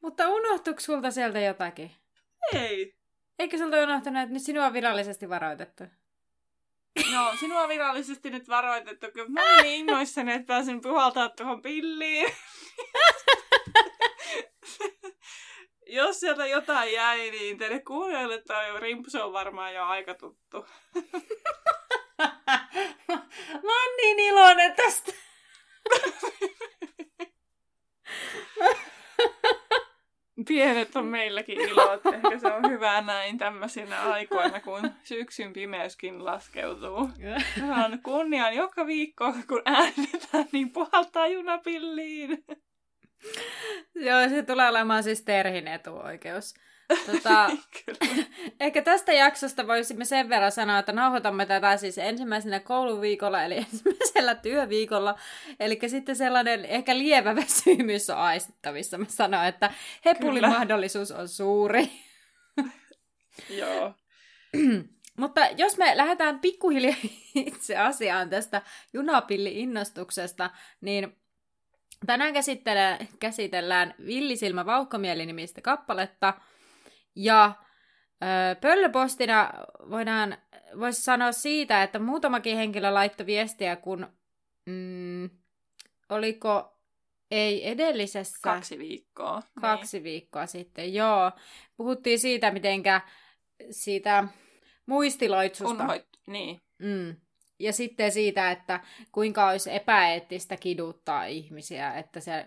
Mutta unohtuiko sulta sieltä jotakin? Ei. Eikö sulta unohtunut, että nyt sinua on virallisesti varoitettu? No, sinua on virallisesti nyt varoitettu, kun mä olin niin innoissani, että pääsin puhaltaa tuohon pilliin. Jos sieltä jotain jäi, niin teille kuulijoille toi rimpsu on varmaan jo aika tuttu. mä oon niin iloinen tästä. Pienet on meilläkin ilot. Ehkä se on hyvä näin tämmöisinä aikoina, kun syksyn pimeyskin laskeutuu. On kunnian joka viikko, kun äänetään, niin puhaltaa junapilliin. Joo, se tulee olemaan siis Terhin etuoikeus. Tota, ehkä tästä jaksosta voisimme sen verran sanoa, että nauhoitamme tätä siis ensimmäisenä kouluviikolla, eli ensimmäisellä työviikolla. Eli sitten sellainen ehkä lievä väsymys on aistittavissa. Mä sanoin, että hepulin mahdollisuus on suuri. Joo. Mutta jos me lähdetään pikkuhiljaa itse asiaan tästä junapilli-innostuksesta, niin tänään käsitellään Villisilmä Vauhkomieli-nimistä kappaletta – ja öö, pöllöpostina voidaan, voisi sanoa siitä, että muutamakin henkilö laittoi viestiä, kun mm, oliko ei edellisessä... Kaksi viikkoa. Kaksi niin. viikkoa sitten, joo. Puhuttiin siitä, mitenkä siitä muistiloitsusta. Unhoit, niin. Mm. Ja sitten siitä, että kuinka olisi epäeettistä kiduttaa ihmisiä, että se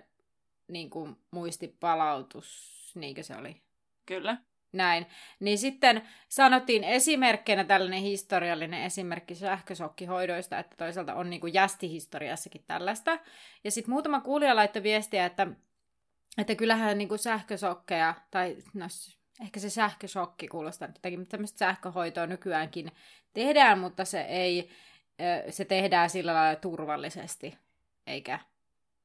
niin kuin, muistipalautus, niinkö se oli? Kyllä näin. Niin sitten sanottiin esimerkkinä tällainen historiallinen esimerkki sähkösokkihoidoista, että toisaalta on niin kuin jästihistoriassakin tällaista. Ja sitten muutama kuulija laittoi viestiä, että, että kyllähän niin kuin sähkösokkeja, tai no, ehkä se sähkösokki kuulostaa jotenkin, mutta tämmöistä sähköhoitoa nykyäänkin tehdään, mutta se ei, se tehdään sillä lailla turvallisesti, eikä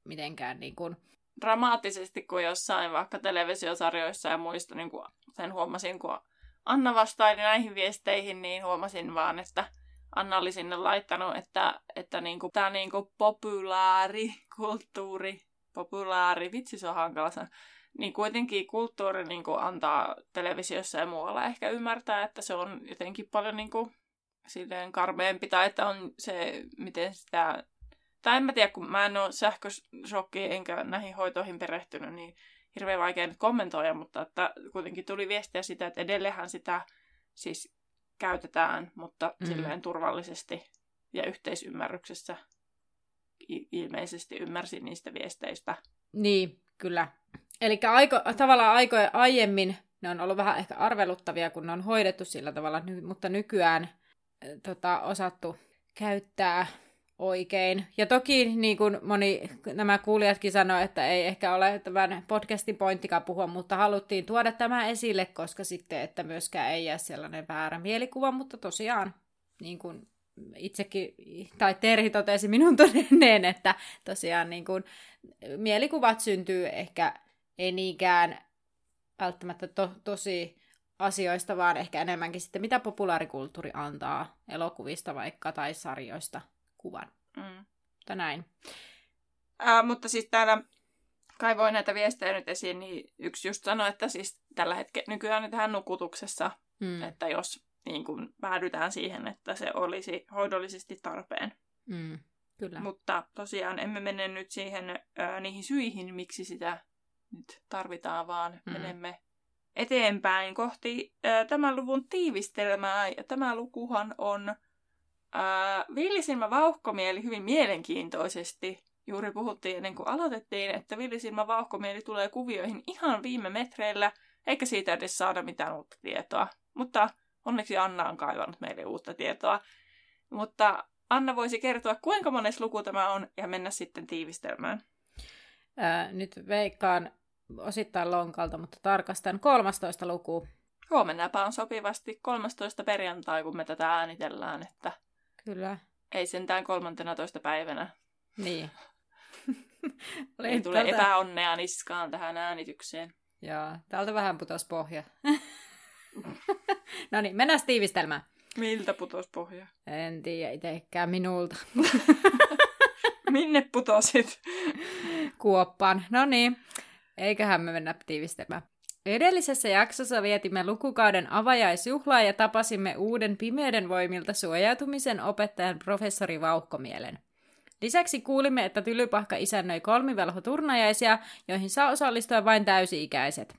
mitenkään niin kuin dramaattisesti kuin jossain vaikka televisiosarjoissa ja muista, niin kuin sen huomasin, kun Anna vastaili näihin viesteihin, niin huomasin vaan, että Anna oli sinne laittanut, että, että niinku, tämä niinku populaari kulttuuri, populaari, vitsi se on hankala sanoa, niin kuitenkin kulttuuri niinku antaa televisiossa ja muualla ehkä ymmärtää, että se on jotenkin paljon niinku, silleen karmeempi, tai että on se, miten sitä tai en mä tiedä, kun mä en ole sähköshokki enkä näihin hoitoihin perehtynyt, niin hirveän vaikea nyt kommentoida, mutta että kuitenkin tuli viestiä sitä, että edelleenhän sitä siis käytetään, mutta mm. silleen turvallisesti ja yhteisymmärryksessä ilmeisesti ymmärsin niistä viesteistä. Niin, kyllä. Eli aiko, tavallaan aikoja aiemmin ne on ollut vähän ehkä arveluttavia, kun ne on hoidettu sillä tavalla, mutta nykyään tota, osattu käyttää oikein. Ja toki niin kuin moni nämä kuulijatkin sanoi, että ei ehkä ole tämän podcastin pointtikaan puhua, mutta haluttiin tuoda tämä esille, koska sitten, että myöskään ei jää sellainen väärä mielikuva, mutta tosiaan niin kuin itsekin, tai Terhi totesi minun todenneen, että tosiaan niin kuin, mielikuvat syntyy ehkä ei niinkään välttämättä to, tosi asioista, vaan ehkä enemmänkin sitten mitä populaarikulttuuri antaa elokuvista vaikka tai sarjoista kuvan. Mm. Mutta näin. Ää, mutta siis täällä kaivoin näitä viestejä nyt esiin, niin yksi just sanoi, että siis tällä hetkellä nykyään tähän nukutuksessa, mm. että jos niin kun päädytään siihen, että se olisi hoidollisesti tarpeen. Mm, kyllä. Mutta tosiaan emme mene nyt siihen ää, niihin syihin, miksi sitä nyt tarvitaan, vaan mm. menemme eteenpäin kohti ää, tämän luvun tiivistelmää. Ja tämä lukuhan on Ää, Villisilmä vauhkomieli hyvin mielenkiintoisesti. Juuri puhuttiin ennen kuin aloitettiin, että Villisilmä vauhkomieli tulee kuvioihin ihan viime metreillä, eikä siitä edes saada mitään uutta tietoa. Mutta onneksi Anna on kaivannut meille uutta tietoa. Mutta Anna voisi kertoa, kuinka mones luku tämä on, ja mennä sitten tiivistelmään. Ää, nyt veikkaan osittain lonkalta, mutta tarkastan 13 luku. Huomennapa on sopivasti 13. perjantai, kun me tätä äänitellään, että Kyllä. ei sentään 13. päivänä. Niin. Ei tule tältä... epäonnea niskaan tähän äänitykseen. Joo, täältä vähän putos pohja. no niin, mennään tiivistelmään. Miltä putos pohja? En tiedä itsekään minulta. Minne putosit? Kuoppaan. No niin, eiköhän me mennä tiivistelmään. Edellisessä jaksossa vietimme lukukauden avajaisjuhlaa ja tapasimme uuden pimeyden voimilta suojautumisen opettajan professori Vauhkomielen. Lisäksi kuulimme, että Tylypahka isännöi kolmivelhoturnajaisia, joihin saa osallistua vain täysi-ikäiset.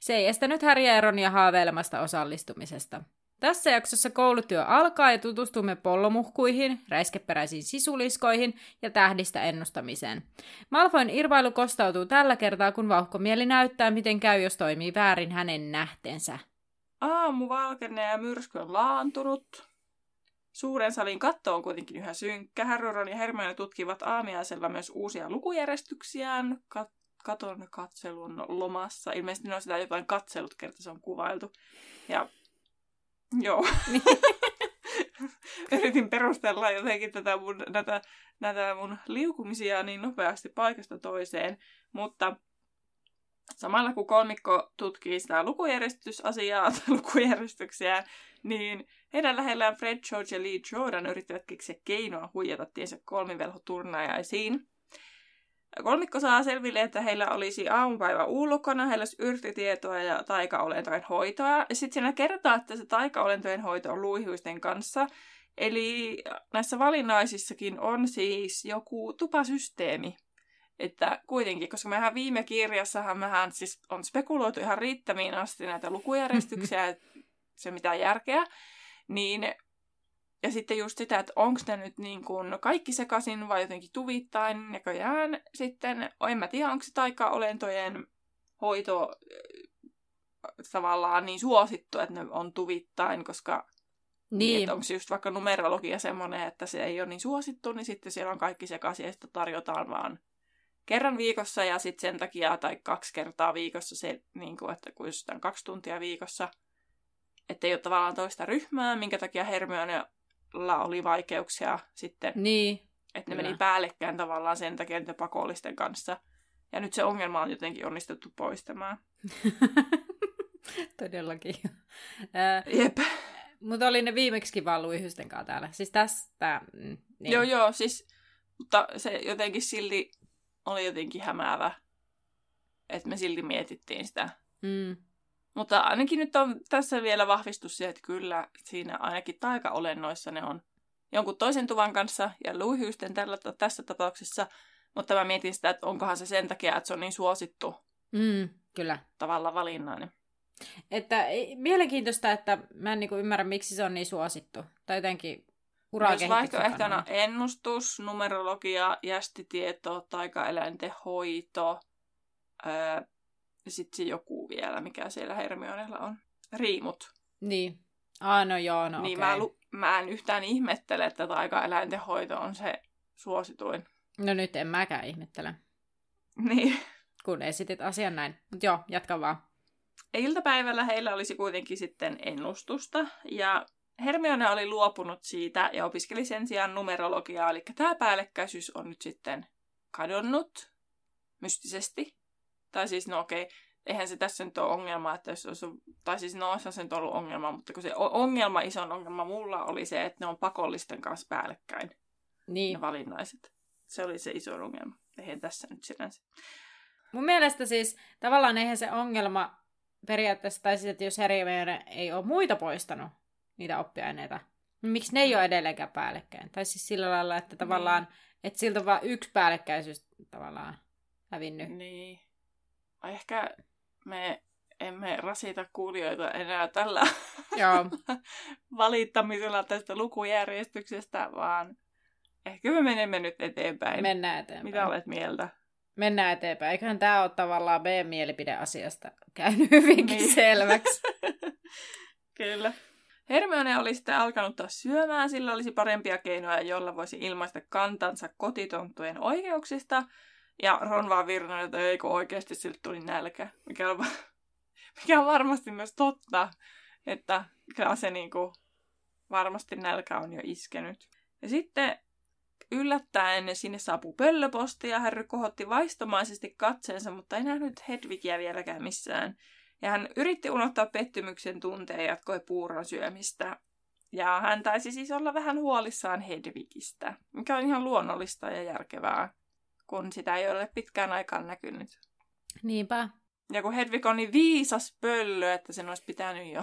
Se ei estänyt Häriä ja Ronia haaveilemasta osallistumisesta. Tässä jaksossa koulutyö alkaa ja tutustumme pollomuhkuihin, räiskeperäisiin sisuliskoihin ja tähdistä ennustamiseen. Malfoin irvailu kostautuu tällä kertaa, kun vauhkomieli näyttää, miten käy, jos toimii väärin hänen nähtensä. Aamu valkenee ja myrsky on laantunut. Suuren salin katto on kuitenkin yhä synkkä. Harroron ja Hermione tutkivat aamiaisella myös uusia lukujärjestyksiään. Kat- katon katselun lomassa. Ilmeisesti ne on sitä jotain katselut, kerta se on kuvailtu. Ja joo. Yritin perustella jotenkin tätä mun, näitä, näitä mun liukumisia niin nopeasti paikasta toiseen, mutta samalla kun kolmikko tutkii sitä lukujärjestysasiaa tai lukujärjestyksiä, niin heidän lähellään Fred, George ja Lee Jordan yrittävät keksiä keinoa huijata tiensä kolmivelhoturnajaisiin. Kolmikko saa selville, että heillä olisi aamupäivä ulkona, heillä olisi yrttitietoa ja taikaolentojen hoitoa. Ja sitten siinä kertaa, että se taikaolentojen hoito on luihuisten kanssa. Eli näissä valinnaisissakin on siis joku tupasysteemi. Että kuitenkin, koska mehän viime kirjassahan mehän siis on spekuloitu ihan riittämiin asti näitä lukujärjestyksiä, se mitä järkeä, niin ja sitten just sitä, että onko ne nyt niin kuin kaikki sekaisin vai jotenkin tuvittain näköjään sitten, en mä tiedä, onko se taika-olentojen hoito äh, tavallaan niin suosittu, että ne on tuvittain, koska niin. niin onko se just vaikka numerologia semmoinen, että se ei ole niin suosittu, niin sitten siellä on kaikki sekaisin ja sitten tarjotaan vaan kerran viikossa ja sitten sen takia tai kaksi kertaa viikossa se, niin kuin, että kun just kaksi tuntia viikossa, että ei ole tavallaan toista ryhmää, minkä takia Hermione oli vaikeuksia sitten. Niin. Että ne meni päällekkäin tavallaan sen takia niiden pakollisten kanssa. Ja nyt se ongelma on jotenkin onnistuttu poistamaan. Todellakin. Jep. Mutta oli ne viimeksi vaan luihysten kanssa täällä. Siis tästä... Mm, niin. Joo, joo, siis... Mutta se jotenkin silti oli jotenkin hämäävä. Että me silti mietittiin sitä. Mm. Mutta ainakin nyt on tässä vielä vahvistus se, että kyllä siinä ainakin taikaolennoissa ne on jonkun toisen tuvan kanssa ja luihyysten tällä, tässä tapauksessa. Mutta mä mietin sitä, että onkohan se sen takia, että se on niin suosittu mm, kyllä. tavalla valinnainen. Että mielenkiintoista, että mä en niin ymmärrä, miksi se on niin suosittu. Tai jotenkin Jos vaihtoehtona ennustus, numerologia, jästitieto, taikaeläinten hoito, öö, ja sitten se joku vielä, mikä siellä Hermionella on. Riimut. Niin. Ah, no joo, no Niin okay. mä, lu- mä en yhtään ihmettele, että taika-eläinten hoito on se suosituin. No nyt en mäkään ihmettele. Niin. Kun esitit asian näin. Mutta joo, jatka vaan. Iltapäivällä heillä olisi kuitenkin sitten ennustusta, ja Hermione oli luopunut siitä ja opiskeli sen sijaan numerologiaa, eli tämä päällekkäisyys on nyt sitten kadonnut mystisesti. Tai siis, no okei, eihän se tässä nyt ole ongelma, että jos olisi, tai siis no olisi se nyt ollut ongelma, mutta kun se ongelma, iso ongelma mulla oli se, että ne on pakollisten kanssa päällekkäin. Niin. Ne valinnaiset. Se oli se iso ongelma. Eihän tässä nyt sinänsä. Mun mielestä siis tavallaan eihän se ongelma periaatteessa, tai siis, että jos Hermione ei ole muita poistanut niitä oppiaineita, niin miksi ne ei ole edelleenkään päällekkäin? Tai siis sillä lailla, että tavallaan, niin. että siltä on vaan yksi päällekkäisyys tavallaan hävinnyt. Niin ehkä me emme rasita kuulijoita enää tällä Joo. valittamisella tästä lukujärjestyksestä, vaan ehkä me menemme nyt eteenpäin. Mennään eteenpäin. Mitä olet mieltä? Mennään eteenpäin. Eiköhän tämä ole tavallaan B-mielipide asiasta käynyt hyvinkin niin. selväksi. Kyllä. Hermione oli sitten alkanut taas syömään, sillä olisi parempia keinoja, joilla voisi ilmaista kantansa kotitonttujen oikeuksista – Ja Ron vaan virnoi, että eikö oikeasti siltä tuli nälkä, mikä on, mikä on varmasti myös totta, että kyllä se niinku, varmasti nälkä on jo iskenyt. Ja sitten yllättäen sinne saapuu pöllöposti ja Harry kohotti vaistomaisesti katseensa, mutta ei nähnyt Hedvigiä vieläkään missään. Ja hän yritti unohtaa pettymyksen tunteen ja jatkoi puuron syömistä. Ja hän taisi siis olla vähän huolissaan Hedvigistä, mikä on ihan luonnollista ja järkevää, kun sitä ei ole pitkään aikaan näkynyt. Niinpä. Ja kun Hedvig on niin viisas pöllö, että sen olisi pitänyt jo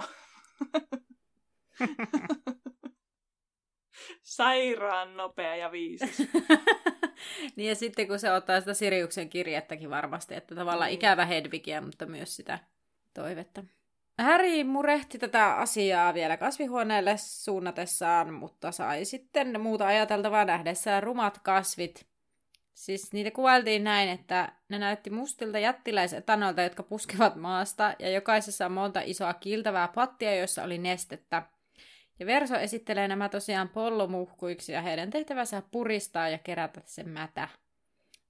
sairaan nopea ja viisas. niin ja sitten kun se ottaa sitä Siriuksen kirjettäkin varmasti, että tavallaan mm. ikävä Hedvigiä, mutta myös sitä toivetta. Harry murehti tätä asiaa vielä kasvihuoneelle suunnatessaan, mutta sai sitten muuta ajateltavaa nähdessään rumat kasvit. Siis niitä kuvailtiin näin, että ne näytti mustilta jättiläisetanoilta, jotka puskevat maasta, ja jokaisessa on monta isoa kiiltävää pattia, joissa oli nestettä. Ja Verso esittelee nämä tosiaan pollomuhkuiksi, ja heidän tehtävänsä puristaa ja kerätä sen mätä.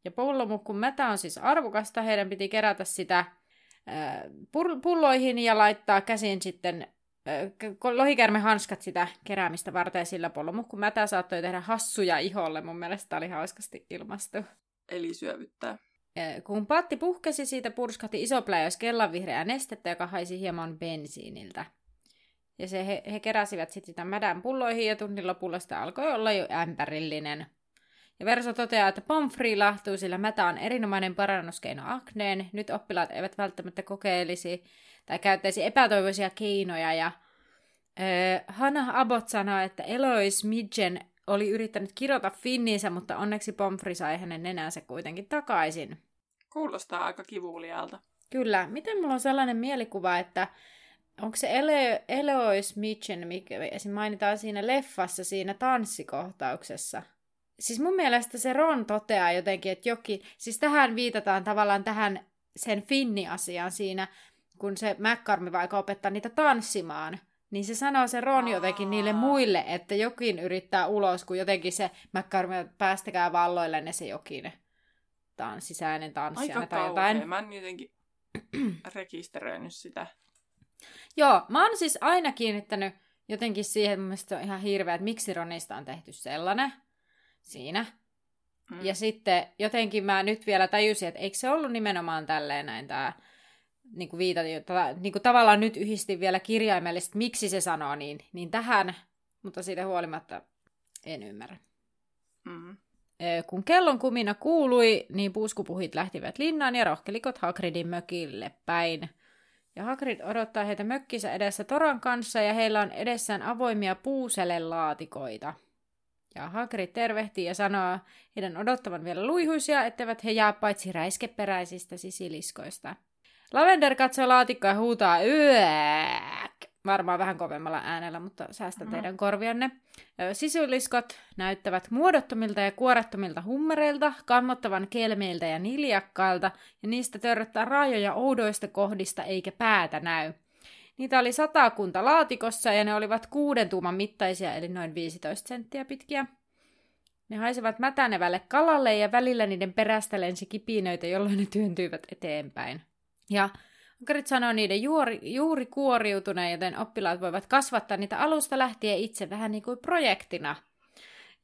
Ja pollomuhkun mätä on siis arvokasta, heidän piti kerätä sitä pulloihin ja laittaa käsin sitten hanskat sitä keräämistä varten sillä pollomuhku mätä saattoi tehdä hassuja iholle. Mun mielestä oli hauskasti ilmastu. Eli syövyttää. Kun patti puhkesi, siitä purskahti iso pläjäys kellanvihreää nestettä, joka haisi hieman bensiiniltä. Ja se, he, he keräsivät sitten sitä mädän pulloihin ja tunnin lopulla sitä alkoi olla jo ämpärillinen. Ja Verso toteaa, että pomfri lahtuu, sillä mätä on erinomainen parannuskeino akneen. Nyt oppilaat eivät välttämättä kokeilisi tai käyttäisi epätoivoisia keinoja. Ja äh, Hannah Abbott sanoi, että Eloise Midgen oli yrittänyt kirota finniinsä, mutta onneksi pomfri sai hänen nenänsä kuitenkin takaisin. Kuulostaa aika kivulialta. Kyllä. Miten mulla on sellainen mielikuva, että onko se Ele- Eloise Midgen, mikä mainitaan siinä leffassa, siinä tanssikohtauksessa – siis mun mielestä se Ron toteaa jotenkin, että jokin, siis tähän viitataan tavallaan tähän sen Finni-asiaan siinä, kun se McCarmy vaikka opettaa niitä tanssimaan, niin se sanoo se Ron jotenkin niille muille, että jokin yrittää ulos, kun jotenkin se McCarmy päästäkää valloille ne se jokin tanssisäinen tanssi Aika tai jotain. Mä en jotenkin rekisteröinyt sitä. Joo, mä oon siis aina kiinnittänyt jotenkin siihen, että mun mielestä on ihan hirveä, että miksi Ronista on tehty sellainen siinä. Mm. Ja sitten jotenkin mä nyt vielä tajusin, että eikö se ollut nimenomaan tälleen näin tämä niin kuin viita, niin kuin tavallaan nyt yhdistin vielä kirjaimellisesti, miksi se sanoo niin, niin tähän, mutta siitä huolimatta en ymmärrä. Mm. Kun kellon kumina kuului, niin puuskupuhit lähtivät linnaan ja rohkelikot Hagridin mökille päin. Ja Hagrid odottaa heitä mökkinsä edessä Toran kanssa ja heillä on edessään avoimia puuselelaatikoita. Ja Hagrid tervehtii ja sanoo heidän odottavan vielä luihuisia, etteivät he jää paitsi räiskeperäisistä sisiliskoista. Lavender katsoo laatikkoa ja huutaa yök. Varmaan vähän kovemmalla äänellä, mutta säästän mm. teidän korvianne. Sisuliskot näyttävät muodottomilta ja kuorettomilta hummereilta, kammottavan kelmeiltä ja niljakkailta, ja niistä törröttää raajoja oudoista kohdista eikä päätä näy. Niitä oli satakunta laatikossa ja ne olivat kuuden tuuman mittaisia, eli noin 15 senttiä pitkiä. Ne haisivat mätänevälle kalalle ja välillä niiden perästä lensi kipinöitä, jolloin ne työntyivät eteenpäin. Ja Ankarit sanoi niiden juuri, juuri kuoriutuneen, joten oppilaat voivat kasvattaa niitä alusta lähtien itse vähän niin kuin projektina.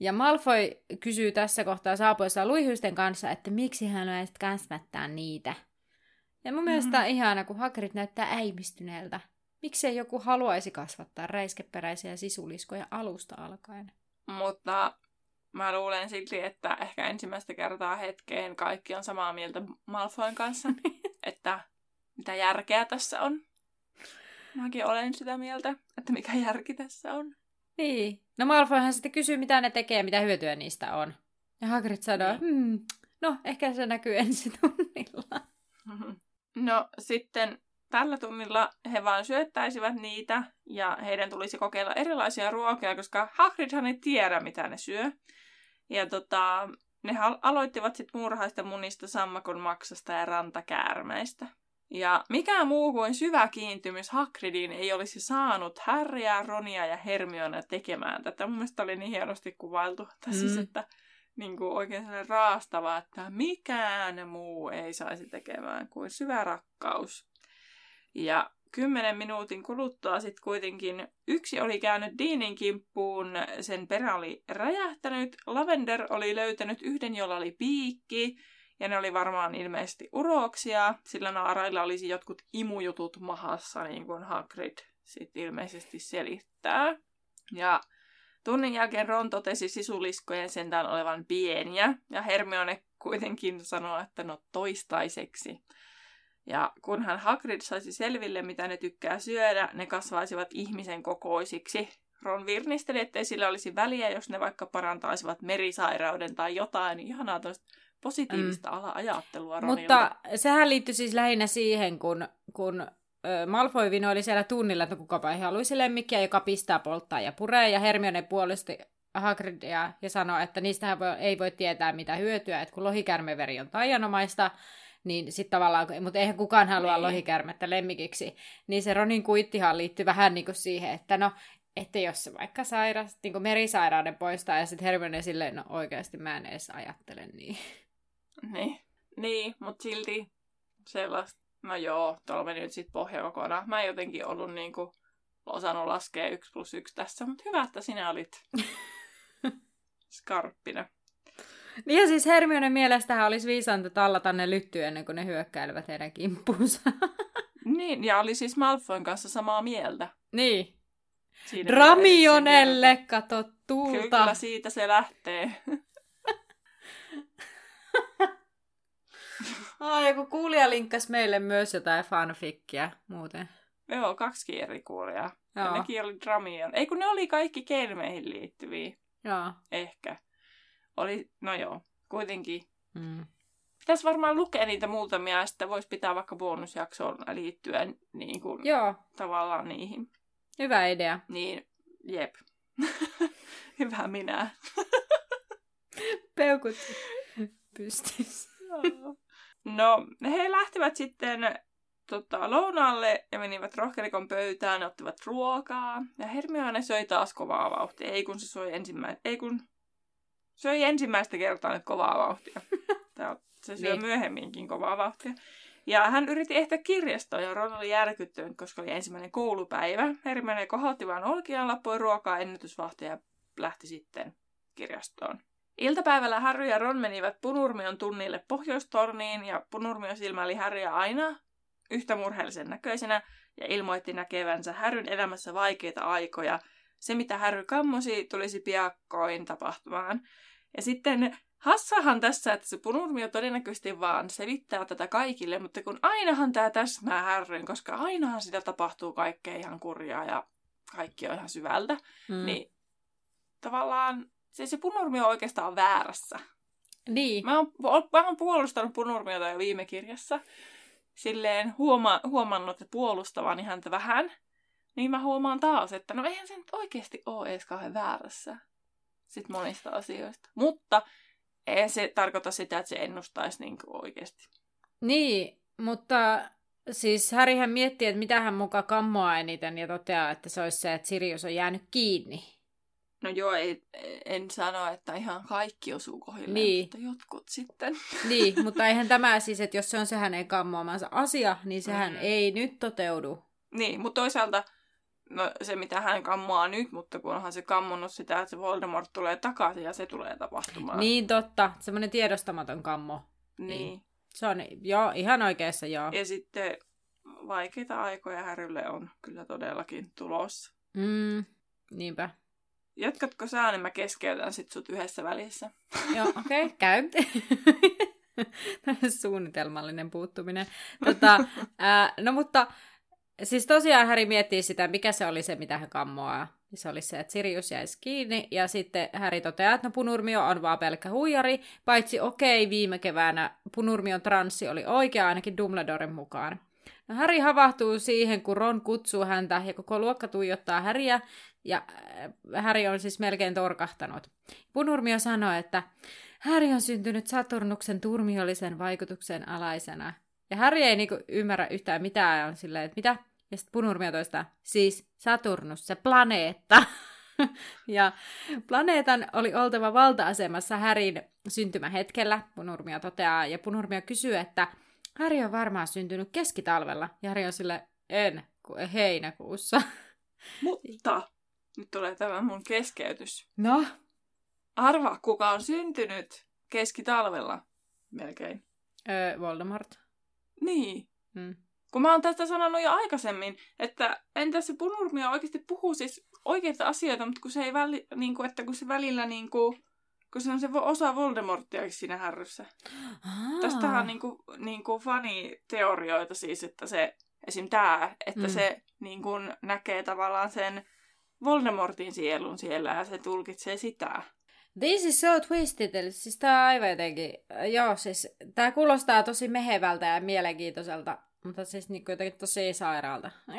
Ja Malfoy kysyy tässä kohtaa saapuessa luihysten kanssa, että miksi hän haluaisit kasvattaa niitä. Ja mun mm-hmm. mielestä on ihana, kun Hagrid näyttää äimistyneeltä. Miksei joku haluaisi kasvattaa räiskeperäisiä sisuliskoja alusta alkaen? Mutta mä luulen silti, että ehkä ensimmäistä kertaa hetkeen kaikki on samaa mieltä Malfoyn kanssa, että mitä järkeä tässä on. Mäkin olen sitä mieltä, että mikä järki tässä on. Niin. No Malfoyhan sitten kysyy, mitä ne tekee, mitä hyötyä niistä on. Ja Hagrid sanoo, niin. hmm, no ehkä se näkyy ensi tunnilla. No sitten tällä tunnilla he vaan syöttäisivät niitä ja heidän tulisi kokeilla erilaisia ruokia, koska Hagridhan ei tiedä, mitä ne syö. Ja tota, ne aloittivat sitten muurahaisten munista, sammakon maksasta ja rantakäärmeistä. Ja mikä muu kuin syvä kiintymys Hagridiin ei olisi saanut Harrya, Ronia ja Hermione tekemään tätä. Mun mielestä oli niin hienosti kuvailtu. Mm. Siis, että niin kuin oikein sellainen raastava, että mikään muu ei saisi tekemään kuin syvä rakkaus. Ja kymmenen minuutin kuluttua sitten kuitenkin yksi oli käynyt Deanin kimppuun, sen perä oli räjähtänyt, Lavender oli löytänyt yhden, jolla oli piikki, ja ne oli varmaan ilmeisesti uroksia, sillä naarailla olisi jotkut imujutut mahassa, niin kuin Hagrid sitten ilmeisesti selittää. Ja tunnin jälkeen Ron totesi sisuliskojen sentään olevan pieniä, ja Hermione kuitenkin sanoi, että no toistaiseksi. Ja kunhan Hagrid saisi selville, mitä ne tykkää syödä, ne kasvaisivat ihmisen kokoisiksi. Ron virnisteli, ettei sillä olisi väliä, jos ne vaikka parantaisivat merisairauden tai jotain. Ihanaa positiivista mm. ala-ajattelua Ronilta. Mutta sehän liittyi siis lähinnä siihen, kun, kun Malfoy oli siellä tunnilla, että kukapa ei haluaisi lemmikkiä, joka pistää, polttaa ja puree, ja Hermione puolusti Hagridia ja sanoi, että niistä ei voi tietää mitä hyötyä, että kun lohikärmeveri on taianomaista, niin sitten tavallaan, mutta eihän kukaan halua niin. lohikärmettä lemmikiksi, niin se Ronin kuittihan liittyy vähän niin kuin siihen, että no, että jos se vaikka sairas, niin kuin merisairauden poistaa, ja sitten Hermione silleen, no oikeasti mä en edes ajattele niin. Niin, niin mutta silti sellaista, no joo, tuolla meni nyt sitten pohja kokonaan. Mä en jotenkin ollut niinku osannut laskea 1 plus 1 tässä, mutta hyvä, että sinä olit skarppina. Niin ja siis Hermione mielestähän olisi viisanta tallata ne lytty ennen kuin ne hyökkäilevät heidän kimppuunsa. niin, ja oli siis Malfoyn kanssa samaa mieltä. Niin. Siinä Dramionelle, kato tuulta. Kyllä, siitä se lähtee. Ai, joku kuulija linkkasi meille myös jotain fanfikkiä muuten. Joo, kaksi eri kuulijaa. Joo. Ja nekin oli Dramion. Ei kun ne oli kaikki kelmeihin liittyviä. Joo. Ehkä. Oli, no joo, kuitenkin. Mm. Pitäisi varmaan lukea niitä muutamia, ja sitten voisi pitää vaikka bonusjaksoon liittyen niin kuin, joo. tavallaan niihin. Hyvä idea. Niin, jep. Hyvä minä. Peukut pystyssä. No, he lähtivät sitten tota, lounaalle ja menivät rohkerikon pöytään, ne ottivat ruokaa. Ja Hermione söi taas kovaa vauhtia. Ei kun se söi ensimmäistä, ei kun söi ensimmäistä kertaa nyt kovaa vauhtia. Tää, se syö niin. myöhemminkin kovaa vauhtia. Ja hän yritti ehtiä kirjastoon ja Ron oli järkyttynyt, koska oli ensimmäinen koulupäivä. Hermione kohotti vain olkiaan, lappoi ruokaa ennätysvahtia ja lähti sitten kirjastoon. Iltapäivällä Harry ja Ron menivät Punurmion tunnille pohjoistorniin ja Punurmio silmäili Harrya aina yhtä murheellisen näköisenä ja ilmoitti näkevänsä Häryn elämässä vaikeita aikoja. Se, mitä Harry kammosi, tulisi piakkoin tapahtumaan. Ja sitten Hassahan tässä, että se punurmio todennäköisesti vaan selittää tätä kaikille, mutta kun ainahan tämä täsmää Harryn, koska ainahan sitä tapahtuu kaikkea ihan kurjaa ja kaikki on ihan syvältä, mm. niin tavallaan se, se punurmio on oikeastaan väärässä. Niin. Mä oon, mä oon puolustanut punurmiota jo viime kirjassa. Silleen huoma, huomannut, että puolustavani häntä vähän. Niin mä huomaan taas, että no eihän se nyt oikeasti ole edes kauhean väärässä. Sitten monista asioista. Mutta ei se tarkoita sitä, että se ennustaisi niin oikeasti. Niin, mutta siis Härihän miettii, että mitä hän mukaan kammoaa eniten ja toteaa, että se olisi se, että Sirius on jäänyt kiinni. No joo, ei, en sano, että ihan kaikki osuu kohdilleen, niin. mutta jotkut sitten. Niin, mutta eihän tämä siis, että jos se on se hänen kammoamansa asia, niin sehän mm. ei nyt toteudu. Niin, mutta toisaalta no, se, mitä hän kammoaa nyt, mutta kun onhan se kammonut sitä, että se Voldemort tulee takaisin ja se tulee tapahtumaan. Niin, totta. Semmoinen tiedostamaton kammo. Niin. niin. Se on, joo, ihan oikeassa, joo. Ja sitten vaikeita aikoja Härylle on kyllä todellakin tulossa. Mm, niinpä. Jatkatko sä, niin mä keskeytän sit sut yhdessä välissä. Joo, okei, okay, käy. Suunnitelmallinen puuttuminen. Tota, ää, no mutta siis tosiaan Häri miettii sitä, mikä se oli se, mitä hän kammoaa. Se oli se, että Sirius jäisi kiinni, ja sitten Häri toteaa, että no Punurmio on vaan pelkkä huijari, paitsi okei, okay, viime keväänä Punurmion transsi oli oikea ainakin Dumbledoren mukaan. No Häri havahtuu siihen, kun Ron kutsuu häntä, ja koko luokka tuijottaa Häriä, ja äh, Häri on siis melkein torkahtanut. Punurmio sanoi, että Häri on syntynyt Saturnuksen turmiollisen vaikutuksen alaisena. Ja Häri ei niinku ymmärrä yhtään mitään ja on silleen, että mitä? Ja sitten Punurmio toistaa, siis Saturnus, se planeetta. ja planeetan oli oltava valta-asemassa Härin syntymähetkellä, Punurmia toteaa, ja Punurmia kysyy, että Häri on varmaan syntynyt keskitalvella, ja Häri on sille, en, heinäkuussa. Mutta nyt tulee tämä mun keskeytys. No? Arva, kuka on syntynyt keskitalvella melkein. Öö, Voldemort. Niin. Hmm. Kun mä oon tästä sanonut jo aikaisemmin, että entäs se punurmia oikeasti puhuu siis oikeita asioita, mutta kun se ei väli, niin kuin, että kun se välillä niin kuin, kun se on se osa Voldemortia siinä härryssä. Tästähän on niin kuin, niin kuin faniteorioita siis, että se, esim. tää, että mm. se niin kuin, näkee tavallaan sen Voldemortin sielun siellä ja se tulkitsee sitä. This is so twisted, siis tää on aivan jotenkin, joo siis tää kuulostaa tosi mehevältä ja mielenkiintoiselta, mutta siis niin jotenkin tosi sairaalta.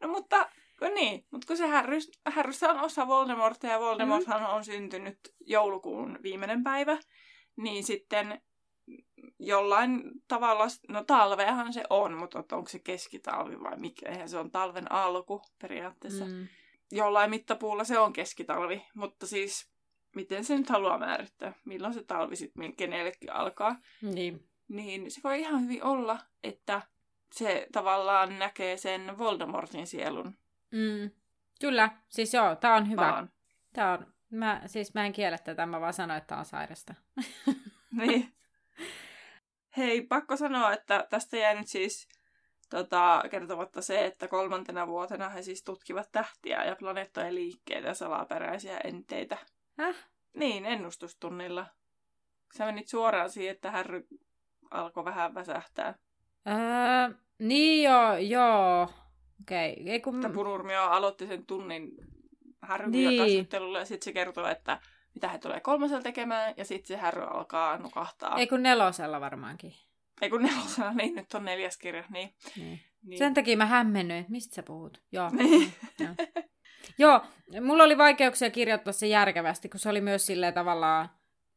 no mutta, niin, mutta kun se härrys, on osa Voldemortia ja Voldemorthan mm-hmm. on syntynyt joulukuun viimeinen päivä, niin sitten jollain tavalla, no talveahan se on, mutta onko se keskitalvi vai mikä, eihän se on talven alku periaatteessa. Mm. Jollain mittapuulla se on keskitalvi, mutta siis miten se nyt haluaa määrittää, milloin se talvi sitten kenellekin alkaa. Niin. Niin se voi ihan hyvin olla, että se tavallaan näkee sen Voldemortin sielun. Mm. Kyllä, siis joo, tää on hyvä. Vaan. Tää on, mä, siis mä en kiele tätä, mä vaan sanoin, että tää on sairasta. niin. Hei, pakko sanoa, että tästä jäi nyt siis tota, kertomatta se, että kolmantena vuotena he siis tutkivat tähtiä ja planeettojen liikkeitä ja salaperäisiä enteitä. Häh? Niin, ennustustunnilla. Sä menit suoraan siihen, että Harry alkoi vähän väsähtää. Öö, niin joo, joo. Okei. Okay. Ei, kun... Pururmio aloitti sen tunnin Harryn niin. ja sitten se kertoo, että mitä he tulee kolmasella tekemään, ja sitten se Harry alkaa nukahtaa. Ei kun nelosella varmaankin. Ei kun nelosella, niin nyt on neljäs kirja, niin. niin. niin. Sen takia mä hämmennyin, mistä sä puhut. Joo. Niin. joo. joo, mulla oli vaikeuksia kirjoittaa se järkevästi, kun se oli myös silleen tavallaan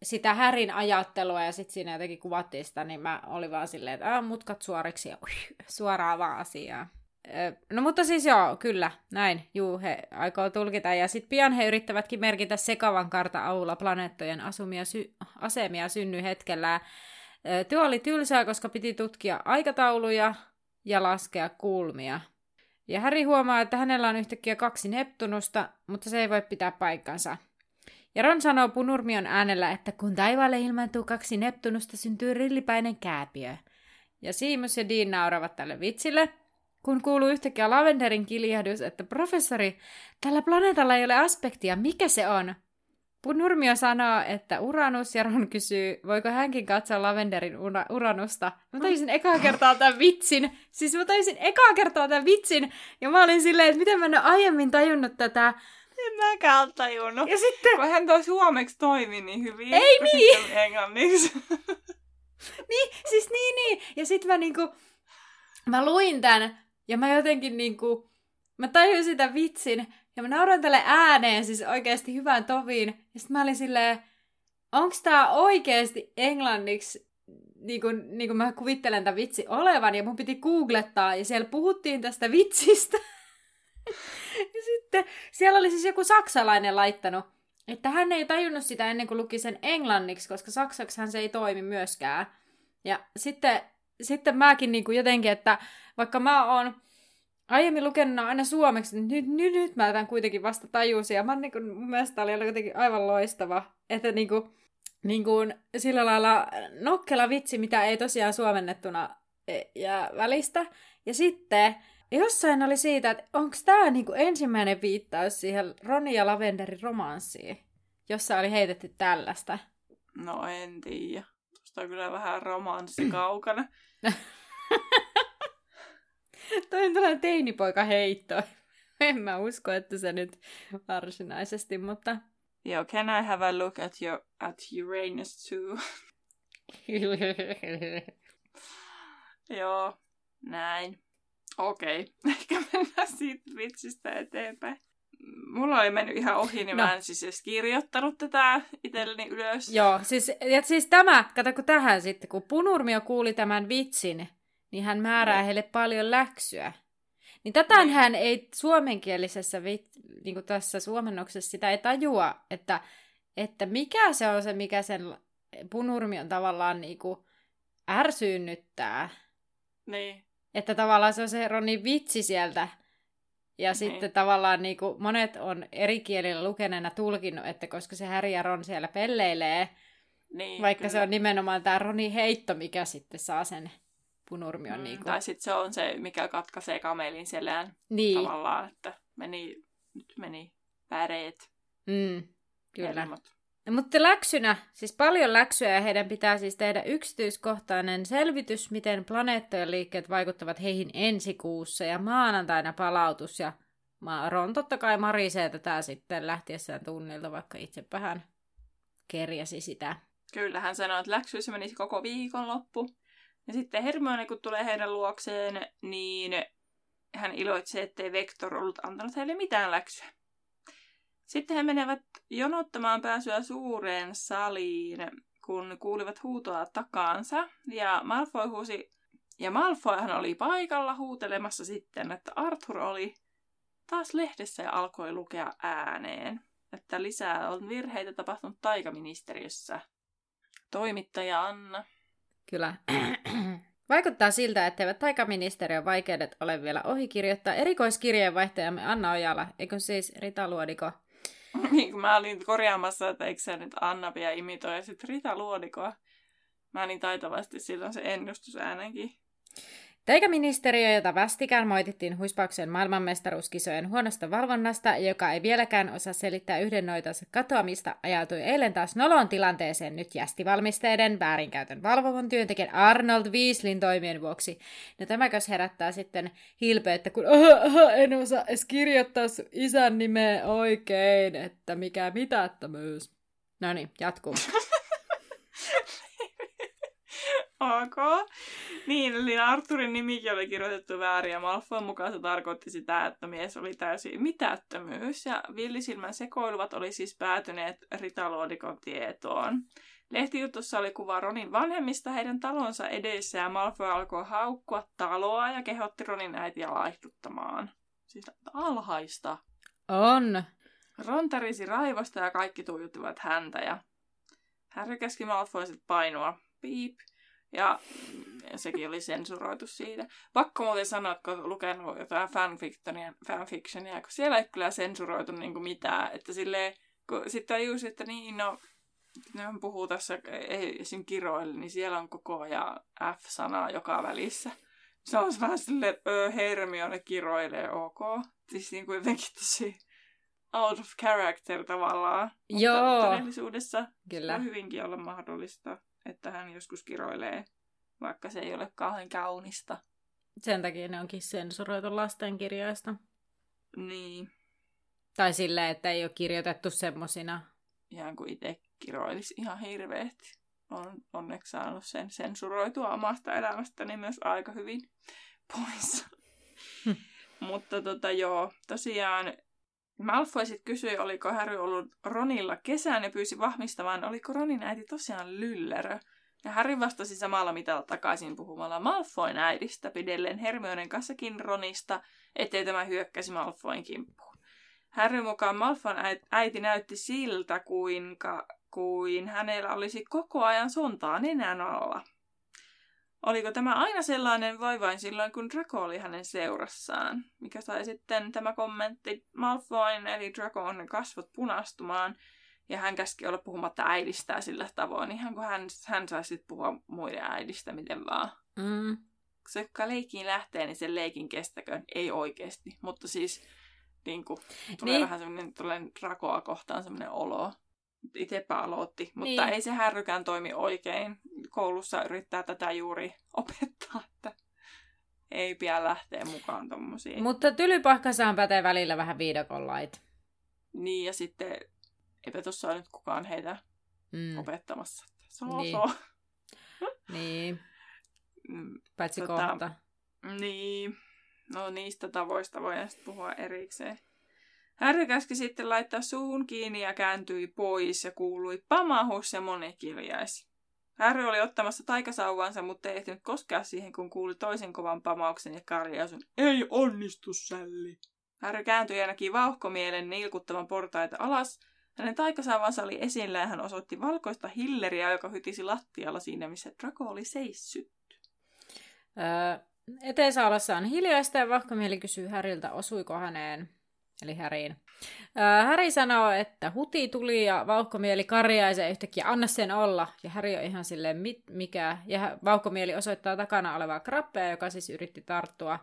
sitä Härin ajattelua ja sitten siinä jotenkin kuvattiin sitä, niin mä olin vaan silleen, että mutkat suoriksi ja suoraan vaan asiaa. No mutta siis joo, kyllä, näin. Juu, he aikoo tulkita. Ja sitten pian he yrittävätkin merkitä sekavan karta avulla planeettojen asumia sy- asemia synnyhetkellä. Työ oli tylsää, koska piti tutkia aikatauluja ja laskea kulmia. Ja Häri huomaa, että hänellä on yhtäkkiä kaksi Neptunusta, mutta se ei voi pitää paikkansa. Ja Ron sanoo Punurmion äänellä, että kun taivaalle ilmaantuu kaksi Neptunusta, syntyy rillipäinen kääpiö. Ja Siimus ja Dean nauravat tälle vitsille – kun kuuluu yhtäkkiä Lavenderin kiljahdus, että professori, tällä planeetalla ei ole aspektia, mikä se on? Nurmio sanoo, että Uranus, ja Ron kysyy, voiko hänkin katsoa Lavenderin ura- Uranusta. Mä taisin ekaa kertaa tämän vitsin. Siis mä taisin ekaa kertaa tämän vitsin. Ja mä olin silleen, että miten mä en ole aiemmin tajunnut tätä. En mäkään ole tajunnut. Ja sitten... Kun hän toi suomeksi toimi niin hyvin. Ei niin! englanniksi. niin, siis niin, niin. Ja sitten mä niinku... Mä luin tämän ja mä jotenkin niinku, mä tajuin sitä vitsin, ja mä nauroin tälle ääneen siis oikeasti hyvään toviin. Ja sitten mä olin silleen, onks tää oikeasti englanniksi, niin kuin, niin kuin mä kuvittelen tämän vitsi olevan, ja mun piti googlettaa, ja siellä puhuttiin tästä vitsistä. ja sitten siellä oli siis joku saksalainen laittanut, että hän ei tajunnut sitä ennen kuin luki sen englanniksi, koska saksaksihan se ei toimi myöskään. Ja sitten, sitten mäkin niin kuin jotenkin, että vaikka mä oon aiemmin lukenut aina suomeksi, niin nyt, nyt, nyt mä tämän kuitenkin vasta tajusin. Ja mä niin kuin, mun mielestä oli jotenkin aivan loistava, että niin kuin, niin kuin, sillä lailla nokkela vitsi, mitä ei tosiaan suomennettuna e, ja välistä. Ja sitten jossain oli siitä, että onko tämä niin ensimmäinen viittaus siihen Roni ja Lavenderin romanssiin, jossa oli heitetty tällaista. No en tiedä. On kyllä vähän romanssi kaukana. Toi on tällainen teinipoika heitto. En mä usko, että se nyt varsinaisesti, mutta... Joo, can I have a look at, your, at Uranus too? Joo, näin. Okei, okay. ehkä mennään siitä vitsistä eteenpäin. Mulla oli mennyt ihan ohi, niin no. mä en siis edes kirjoittanut tätä itselleni ylös. Joo, siis, ja siis tämä, kato kun tähän sitten, kun Punurmio kuuli tämän vitsin, niin hän määrää heille paljon läksyä. Niin tätään hän ei suomenkielisessä, niin kuin tässä suomennoksessa, sitä ei tajua, että, että mikä se on se, mikä sen punurmion tavallaan niin kuin ärsyynnyttää. Niin. Että tavallaan se on se Ronin vitsi sieltä. Ja niin. sitten tavallaan niin kuin monet on eri kielillä lukeneena tulkinnut, että koska se Häri ja Ron siellä pelleilee, niin, vaikka kyllä. se on nimenomaan tämä Ronin heitto, mikä sitten saa sen punurmion. Mm, niin kuin... Tai sitten se on se, mikä katkaisee kamelin selään niin. tavallaan, että meni, nyt meni väreet. Mm, kyllä. Helmot. Mutta läksynä, siis paljon läksyä ja heidän pitää siis tehdä yksityiskohtainen selvitys, miten planeettojen liikkeet vaikuttavat heihin ensi kuussa ja maanantaina palautus. Ja Ron totta kai marisee tätä sitten lähtiessään tunnilta, vaikka itse vähän kerjäsi sitä. Kyllä, hän sanoi, että läksyissä menisi koko viikonloppu. Ja sitten Hermione, kun tulee heidän luokseen, niin hän iloitsee, ettei Vector ollut antanut heille mitään läksyä. Sitten he menevät jonottamaan pääsyä suureen saliin, kun kuulivat huutoa takaansa. Ja Malfoy huusi, ja Malfoyhan oli paikalla huutelemassa sitten, että Arthur oli taas lehdessä ja alkoi lukea ääneen, että lisää on virheitä tapahtunut taikaministeriössä. Toimittaja Anna. Kyllä. Vaikuttaa siltä, etteivät taikaministeriön vaikeudet ole vielä ohi kirjoittaa erikoiskirjeenvaihtajamme Anna Ojala, eikö siis Rita Luodiko, niin kuin mä olin korjaamassa, että eikö se nyt Anna vielä imitoi ja sitten Rita Luodikoa. Mä niin taitavasti silloin se ennustusäänenkin. Taikaministeriö, jota vastikään moitittiin huispauksen maailmanmestaruuskisojen huonosta valvonnasta, joka ei vieläkään osaa selittää yhden noitansa katoamista, ajautui eilen taas nolon tilanteeseen nyt jästivalmisteiden väärinkäytön valvovon työntekijän Arnold Weaslin toimien vuoksi. No tämäkös herättää sitten hilpeyttä, kun aha, aha, en osaa edes kirjoittaa sun isän nimeä oikein, että mikä mitättömyys. No niin, jatkuu. ok. Niin, eli Arturin nimikin oli kirjoitettu väärin ja Malfoyn mukaan se tarkoitti sitä, että mies oli täysin mitättömyys ja villisilmän sekoiluvat oli siis päätyneet Ritaluodikon tietoon. Lehtijutussa oli kuva Ronin vanhemmista heidän talonsa edessä ja Malfoy alkoi haukkua taloa ja kehotti Ronin äitiä laihduttamaan. Siis alhaista. On. Ron tärisi raivosta ja kaikki tuijuttivat häntä ja Harry käski Malfoy painoa. Piip. Ja sekin oli sensuroitu siitä. Pakko muuten sanoa, että kun lukenut jotain fanfictionia, fanfictionia, kun siellä ei kyllä sensuroitu niin kuin mitään. Että silleen, kun sitten tajus, että niin, no, ne puhuu tässä esim. kiroille, niin siellä on koko ajan F-sanaa joka välissä. Se on vähän silleen, että Hermione kiroilee, ok. Siis niin kuin jotenkin tosi out of character tavallaan. Joo. Mutta todellisuudessa Kyllä. voi hyvinkin olla mahdollista että hän joskus kiroilee, vaikka se ei ole kauhean kaunista. Sen takia ne onkin sensuroitu lastenkirjoista. Niin. Tai silleen, että ei ole kirjoitettu semmosina. Ihan kuin itse kiroilisi ihan hirveästi. On onneksi saanut sen sensuroitua omasta elämästäni myös aika hyvin pois. Hm. Mutta tota joo, tosiaan Malfoy sitten kysyi, oliko Harry ollut Ronilla kesään ja pyysi vahvistamaan, oliko Ronin äiti tosiaan lyllerö. Ja Harry vastasi samalla mitalla takaisin puhumalla Malfoyn äidistä, pidellen Hermionen kanssakin Ronista, ettei tämä hyökkäsi Malfoyn kimppuun. Harry mukaan Malfoyn äiti näytti siltä, kuinka kuin hänellä olisi koko ajan sontaa nenän alla. Oliko tämä aina sellainen vai vain silloin, kun Draco oli hänen seurassaan? Mikä sai sitten tämä kommentti Malfoyn, eli Draco on kasvot punastumaan, ja hän käski olla puhumatta äidistään sillä tavoin, ihan kuin hän, hän saisi sitten puhua muiden äidistä miten vaan. Mm. Se, joka leikkiin lähtee, niin sen leikin kestäköön. Ei oikeasti, mutta siis niin kuin, tulee niin. vähän semmoinen Dracoa kohtaan semmoinen olo itsepä aloitti, mutta niin. ei se härrykään toimi oikein. Koulussa yrittää tätä juuri opettaa, että ei pian lähteä mukaan tommosiin. Mutta tylypahkasaan pätee välillä vähän viidakon lait. Niin, ja sitten eipä tuossa ole nyt kukaan heitä mm. opettamassa. So, niin. so. niin. Mm, Paitsi tota, kohta. Niin. No niistä tavoista voidaan sitten puhua erikseen. Harry käski sitten laittaa suun kiinni ja kääntyi pois ja kuului pamahus ja moni kirjaisi. Harry oli ottamassa taikasauvansa, mutta ei ehtinyt koskea siihen, kun kuuli toisen kovan pamauksen ja karjausun. Ei onnistu, Sälli! Harry kääntyi ja näki vauhkomielen nilkuttavan portaita alas. Hänen taikasauvansa oli esillä ja hän osoitti valkoista hilleriä, joka hytisi lattialla siinä, missä Draco oli seissyt. Öö, Eteisaalassa on hiljaista ja vahkomieli kysyy Häriltä, osuiko häneen, eli Häriin. Häri sanoo, että huti tuli ja vauhkomieli karjaisee yhtäkkiä, anna sen olla. Ja Häri on ihan silleen, mit, mikä. Ja vauhkomieli osoittaa takana olevaa krappea, joka siis yritti tarttua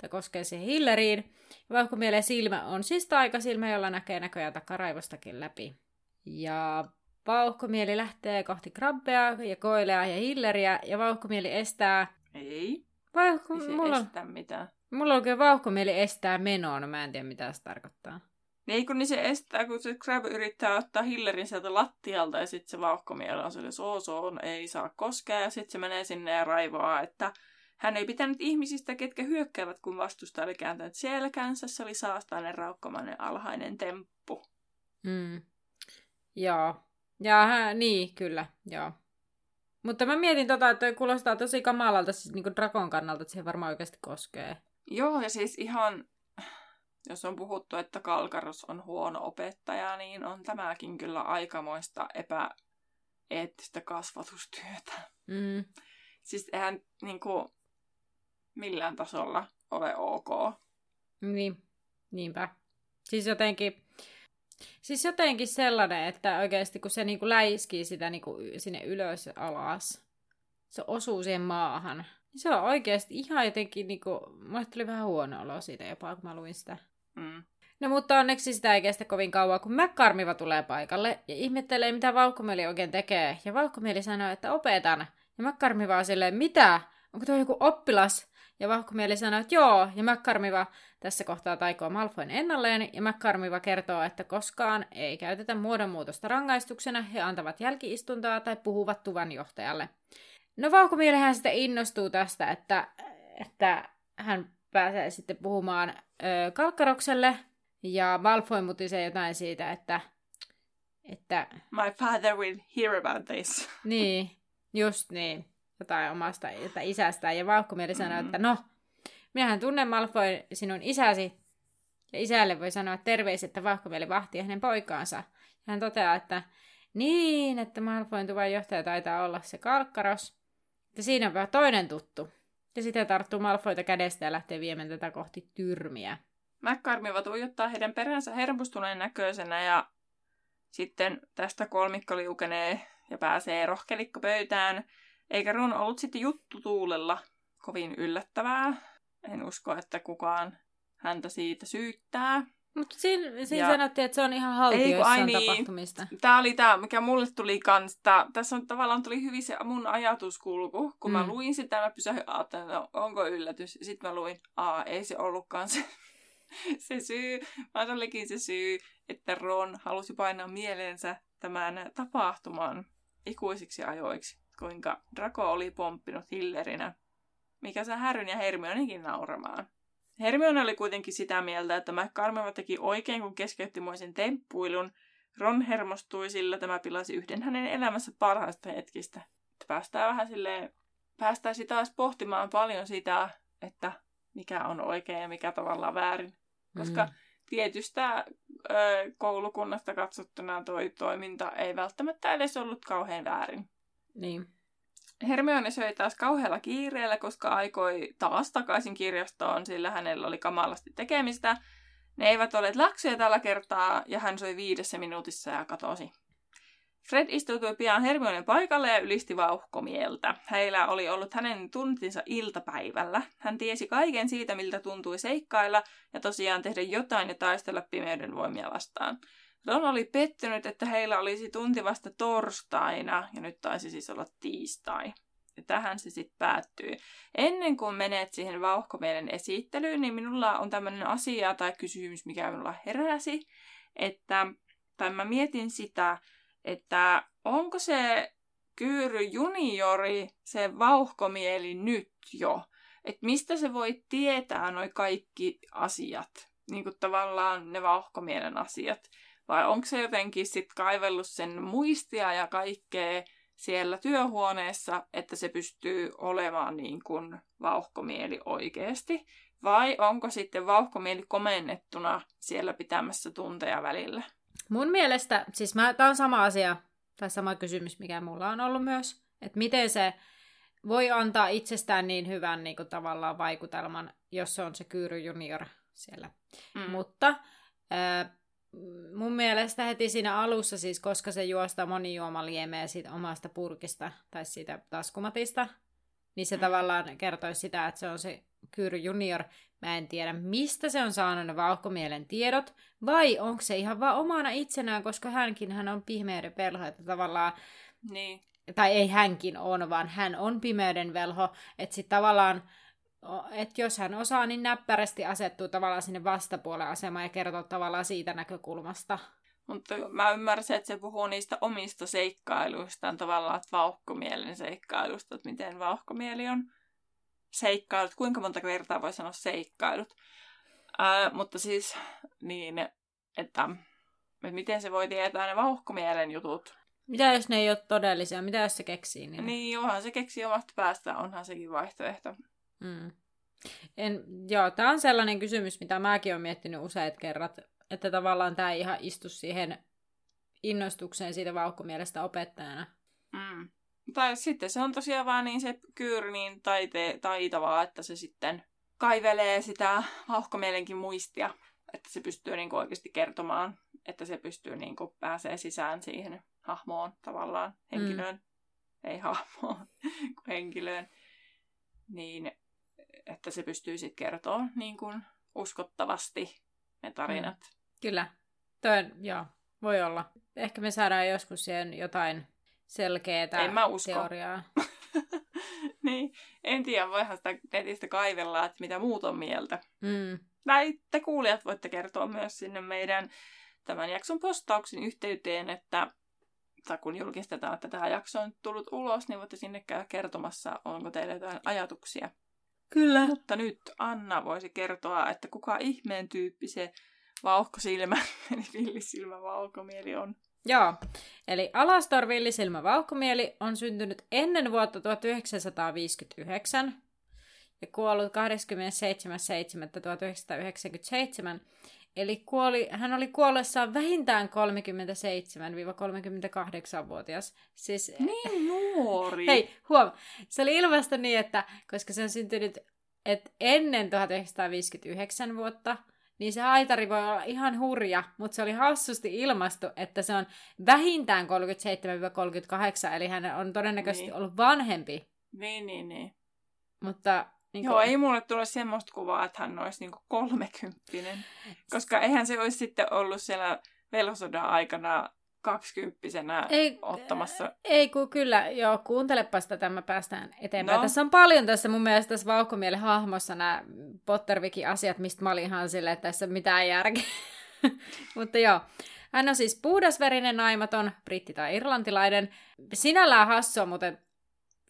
tai koskee siihen hilleriin. Vauhkomielen silmä on siis taikasilmä, jolla näkee näköjään takaraivostakin läpi. Ja vauhkomieli lähtee kohti krabbea ja koilea ja hilleriä, ja vauhkomieli estää... Ei. Vauhko... Ei se mulla, estä mitään. Mulla on oikein vauhkomieli estää menoa, no mä en tiedä mitä se tarkoittaa. Ei kun niin se estää, kun se Crab yrittää ottaa Hillerin sieltä lattialta ja sitten se vauhkomieli on sille soo, soo ei saa koskea ja sitten se menee sinne ja raivoaa, että hän ei pitänyt ihmisistä, ketkä hyökkäävät, kun vastusta oli kääntänyt selkänsä. Se oli saastainen, raukkomainen, alhainen temppu. Mm. Joo. Ja hän, niin, kyllä, joo. Mutta mä mietin tota, että kuulostaa tosi kamalalta siis niin Drakon kannalta, että siihen varmaan oikeasti koskee. Joo, ja siis ihan, jos on puhuttu, että Kalkaros on huono opettaja, niin on tämäkin kyllä aikamoista epäeettistä kasvatustyötä. Mm. Siis eihän niin kuin, millään tasolla ole ok. Niin, niinpä. Siis jotenkin, siis jotenkin sellainen, että oikeasti kun se niinku läiskii sitä niinku sinne ylös ja alas, se osuu siihen maahan, niin se on oikeasti ihan jotenkin, niinku, mulle tuli vähän huono olo siitä jopa, kun mä luin sitä. Mm. No mutta onneksi sitä ei kestä kovin kauan, kun McCarmiva tulee paikalle ja ihmettelee, mitä Vauhkomieli oikein tekee. Ja Vauhkomieli sanoo, että opetan. Ja McCarmiva on silleen, mitä? Onko tuo joku oppilas? Ja Vauhkomieli sanoo, että joo. Ja McCarmiva tässä kohtaa taikoo Malfoyn ennalleen. Ja McCarmiva kertoo, että koskaan ei käytetä muodonmuutosta rangaistuksena. He antavat jälkiistuntoa tai puhuvat tuvan johtajalle. No Vauhkomielihän sitten innostuu tästä, että, että hän pääsee sitten puhumaan ö, Kalkkarokselle. Ja Malfoy mutisee jotain siitä, että, että... My father will hear about this. Niin, just niin. Jotain omasta että isästään. Ja Vauhkomieli sanoo, Mm. että no, minähän tunnen Malfoy sinun isäsi. Ja isälle voi sanoa terveiset, että Vauhkomieli vahtii hänen poikaansa. Ja hän toteaa, että niin, että Malfoyn tuvan johtaja taitaa olla se Kalkkaros. Ja siinä on vähän toinen tuttu. Ja sitten tarttuu Malfoyta kädestä ja lähtee viemään tätä kohti tyrmiä. McCarmiva tuijottaa heidän peränsä hermostuneen näköisenä ja sitten tästä kolmikko liukenee ja pääsee rohkelikko pöytään. Eikä Ron ollut sitten juttu tuulella kovin yllättävää. En usko, että kukaan häntä siitä syyttää. Mutta siinä, siinä Ja- sanottiin, että se on ihan Ei, kun ai haltioissaan niin. tapahtumista. Tämä oli tämä, mikä mulle tuli kans. Tää, tässä on tavallaan tuli hyvin se mun ajatuskulku. Kun mm. mä luin sitä, mä pysähdyin, ajattelin, no, onko yllätys. Sitten mä luin, aa, ei se ollutkaan se, se syy, vaan se olikin se syy, että Ron halusi painaa mieleensä tämän tapahtuman ikuisiksi ajoiksi. Kuinka Draco oli pomppinut Hillerinä, mikä saa Härryn ja Hermionekin nauramaan. Hermione oli kuitenkin sitä mieltä, että McCormiva teki oikein, kun keskeytti moisen temppuilun. Ron hermostui, sillä tämä pilasi yhden hänen elämässä parhaista hetkistä. Että Päästään vähän silleen, päästäisiin taas pohtimaan paljon sitä, että mikä on oikein ja mikä tavallaan väärin. Koska Mm. tietystä ö, koulukunnasta katsottuna toi toiminta ei välttämättä edes ollut kauhean väärin. Niin. Hermione söi taas kauhealla kiireellä, koska aikoi taas takaisin kirjastoon, sillä hänellä oli kamalasti tekemistä. Ne eivät olleet läksyjä tällä kertaa, ja hän söi viidessä minuutissa ja katosi. Fred istuutui pian Hermionen paikalle ja ylisti vauhkomieltä. Heillä oli ollut hänen tuntinsa iltapäivällä. Hän tiesi kaiken siitä, miltä tuntui seikkailla ja tosiaan tehdä jotain ja taistella pimeyden voimia vastaan. Ron oli pettynyt, että heillä olisi tunti vasta torstaina, ja nyt taisi siis olla tiistai. Ja tähän se sitten päättyy. Ennen kuin menet siihen vauhkomielen esittelyyn, niin minulla on tämmöinen asia tai kysymys, mikä minulla heräsi, että, tai mä mietin sitä, että onko se Kyyry juniori se vauhkomieli nyt jo? Että mistä se voi tietää noi kaikki asiat? Niin kuin tavallaan ne vauhkomielen asiat. Vai onko se jotenkin sitten kaivellut sen muistia ja kaikkea siellä työhuoneessa, että se pystyy olemaan niin kuin vauhkomieli oikeasti? Vai onko sitten vauhkomieli komennettuna siellä pitämässä tunteja välillä? Mun mielestä, siis tämä on sama asia, tai sama kysymys, mikä mulla on ollut myös, että miten se voi antaa itsestään niin hyvän niin kuin, tavallaan vaikutelman, jos se on se Kyyry junior siellä. Mm. Mutta äh, mun mielestä heti siinä alussa, siis koska se juosta monijuomaliemeä siitä omasta purkista tai siitä taskumatista, niin se mm. tavallaan kertoi sitä, että se on se Kyyry Junior. Mä en tiedä, mistä se on saanut ne vauhkomielen tiedot, vai onko se ihan vaan omana itsenään, koska hänkin hän on pihmeyden velho, että tavallaan... Niin. Tai ei hänkin on, vaan hän on pimeyden velho, että sitten tavallaan että jos hän osaa, niin näppärästi asettuu tavallaan sinne vastapuolen asemaan ja kertoo tavallaan siitä näkökulmasta. Mutta mä ymmärsin, että se puhuu niistä omista seikkailuistaan, tavallaan että vauhkomielen seikkailusta, että miten vauhkomieli on seikkailut, kuinka monta kertaa voi sanoa seikkailut. Ää, mutta siis niin, että, että miten se voi tietää ne vauhkomielen jutut. Mitä jos ne ei ole todellisia? Mitä jos se keksii? Niin, niin onhan se keksii omasta päästä, onhan sekin vaihtoehto. Mm. En, joo, tämä on sellainen kysymys, mitä mäkin olen miettinyt useat kerrat, että tavallaan tämä ei ihan istu siihen innostukseen siitä vauhkomielestä opettajana. Mm. Tai sitten se on tosiaan vaan niin se kyyri niin taite, taitavaa, että se sitten kaivelee sitä vauhkomielenkin muistia, että se pystyy niin oikeasti kertomaan, että se pystyy niin pääsee sisään siihen hahmoon tavallaan, henkilöön, mm. ei hahmoon, kuin henkilöön. Niin että se pystyy sitten kertoa niin kuin uskottavasti ne tarinat. Mm. Kyllä. Toi, joo, voi olla. Ehkä me saadaan joskus siihen jotain selkeää en mä usko. teoriaa. niin, en tiedä, voihan sitä netistä kaivella, että mitä muut on mieltä. Mm. Näitä kuulijat voitte kertoa myös sinne meidän tämän jakson postauksen yhteyteen, että tai kun julkistetaan, että tämä jakso on tullut ulos, niin voitte sinne käydä kertomassa, onko teillä jotain ajatuksia Kyllä. Mutta nyt Anna voisi kertoa, että kuka ihmeen tyyppi se vauhkosilmä, eli villisilmä vauhkomieli on. Joo, eli Alastor villisilmä vauhkomieli on syntynyt ennen vuotta 1959 ja kuollut 27.7.1997. Eli kuoli, hän oli kuollessaan vähintään 37-38-vuotias. Siis, niin nuori! Hei, huom. Se oli ilmasta niin, että koska se on syntynyt et ennen 1959 vuotta, niin se haitari voi olla ihan hurja, mutta se oli hassusti ilmastu, että se on vähintään 37-38, eli hän on todennäköisesti niin. ollut vanhempi. Niin, niin, niin. Mutta niin Joo, ei mulle tule semmoista kuvaa, että hän olisi niinku kolmekymppinen. Koska eihän se olisi sitten ollut siellä velhosodan aikana kaksikymppisenä ei, ottamassa. Ei, kun kyllä, joo, kuuntelepa sitä, tämä päästään eteenpäin. No. Tässä on paljon tässä mun mielestä tässä vauhkomielen hahmossa nämä Pottervikin asiat, mistä mä olin ihan silleen, että tässä mitään järkeä. Mutta joo, hän on siis puhdasverinen naimaton, britti tai irlantilainen. Sinällään hassua, mutta